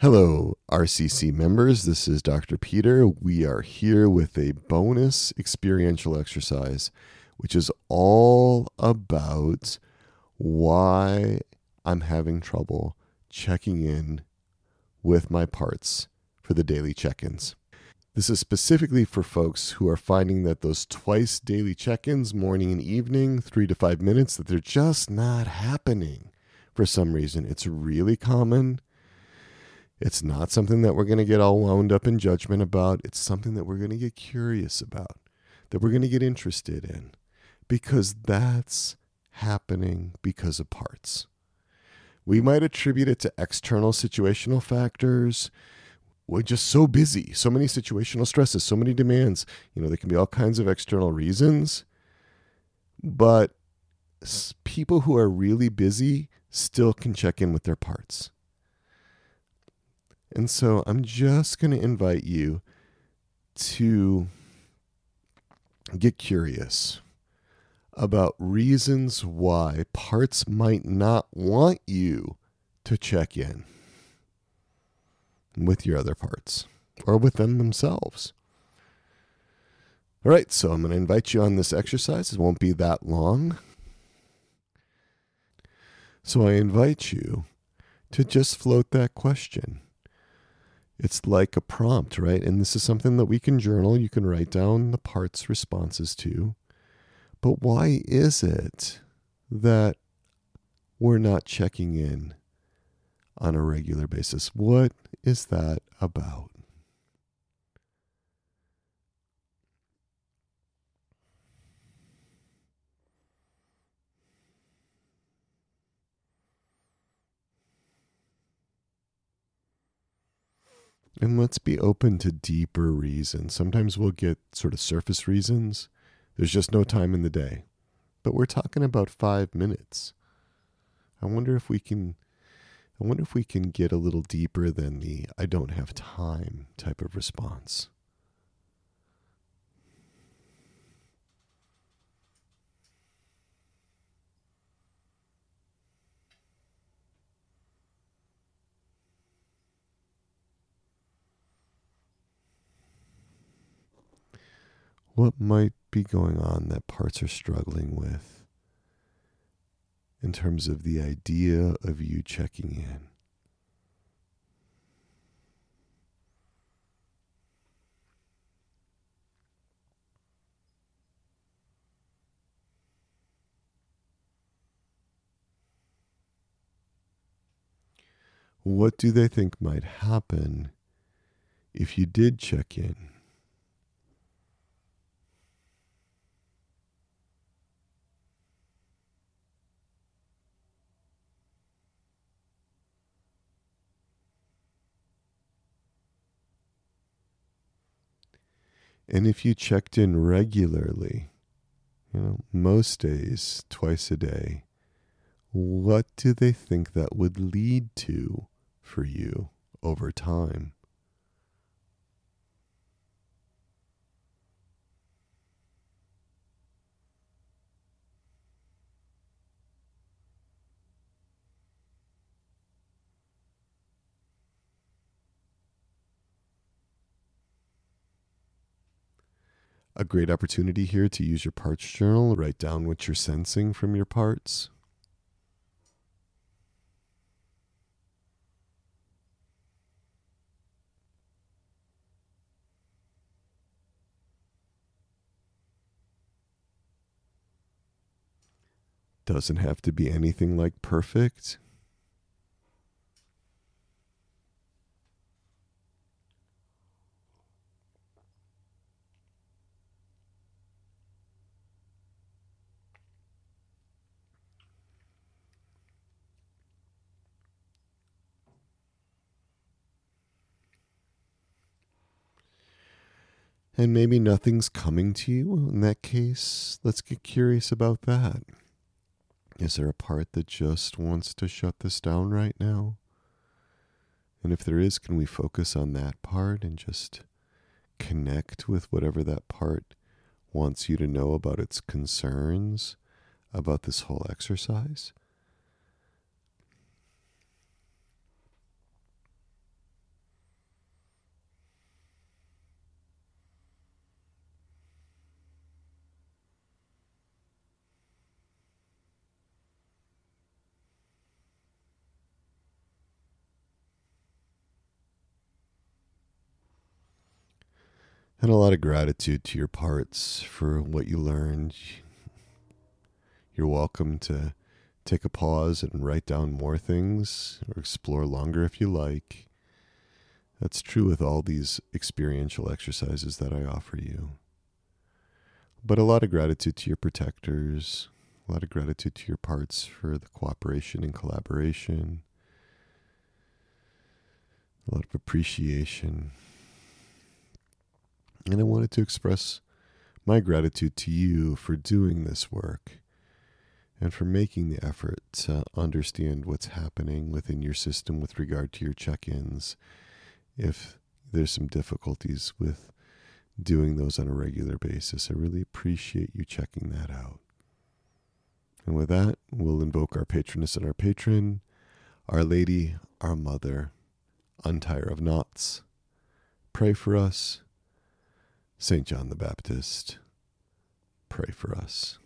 Hello, RCC members. This is Dr. Peter. We are here with a bonus experiential exercise, which is all about why I'm having trouble checking in with my parts for the daily check ins. This is specifically for folks who are finding that those twice daily check ins, morning and evening, three to five minutes, that they're just not happening for some reason. It's really common. It's not something that we're going to get all wound up in judgment about. It's something that we're going to get curious about, that we're going to get interested in, because that's happening because of parts. We might attribute it to external situational factors we're just so busy, so many situational stresses, so many demands. You know, there can be all kinds of external reasons, but people who are really busy still can check in with their parts. And so I'm just going to invite you to get curious about reasons why parts might not want you to check in with your other parts or with them themselves. All right, so I'm going to invite you on this exercise. It won't be that long. So I invite you to just float that question. It's like a prompt, right? And this is something that we can journal. You can write down the parts responses to. But why is it that we're not checking in on a regular basis? What is that about? And let's be open to deeper reasons. Sometimes we'll get sort of surface reasons. There's just no time in the day. But we're talking about five minutes. I wonder if we can I wonder if we can get a little deeper than the I don't have time type of response. What might be going on that parts are struggling with? in terms of the idea of you checking in. What do they think might happen if you did check in? And if you checked in regularly, you know, most days, twice a day, what do they think that would lead to for you over time? A great opportunity here to use your parts journal, write down what you're sensing from your parts. Doesn't have to be anything like perfect. And maybe nothing's coming to you. In that case, let's get curious about that. Is there a part that just wants to shut this down right now? And if there is, can we focus on that part and just connect with whatever that part wants you to know about its concerns about this whole exercise? And a lot of gratitude to your parts for what you learned. You're welcome to take a pause and write down more things or explore longer if you like. That's true with all these experiential exercises that I offer you. But a lot of gratitude to your protectors, a lot of gratitude to your parts for the cooperation and collaboration, a lot of appreciation. And I wanted to express my gratitude to you for doing this work and for making the effort to understand what's happening within your system with regard to your check ins. If there's some difficulties with doing those on a regular basis, I really appreciate you checking that out. And with that, we'll invoke our patroness and our patron, Our Lady, our Mother, Undoer of Knots. Pray for us. St. John the Baptist, pray for us.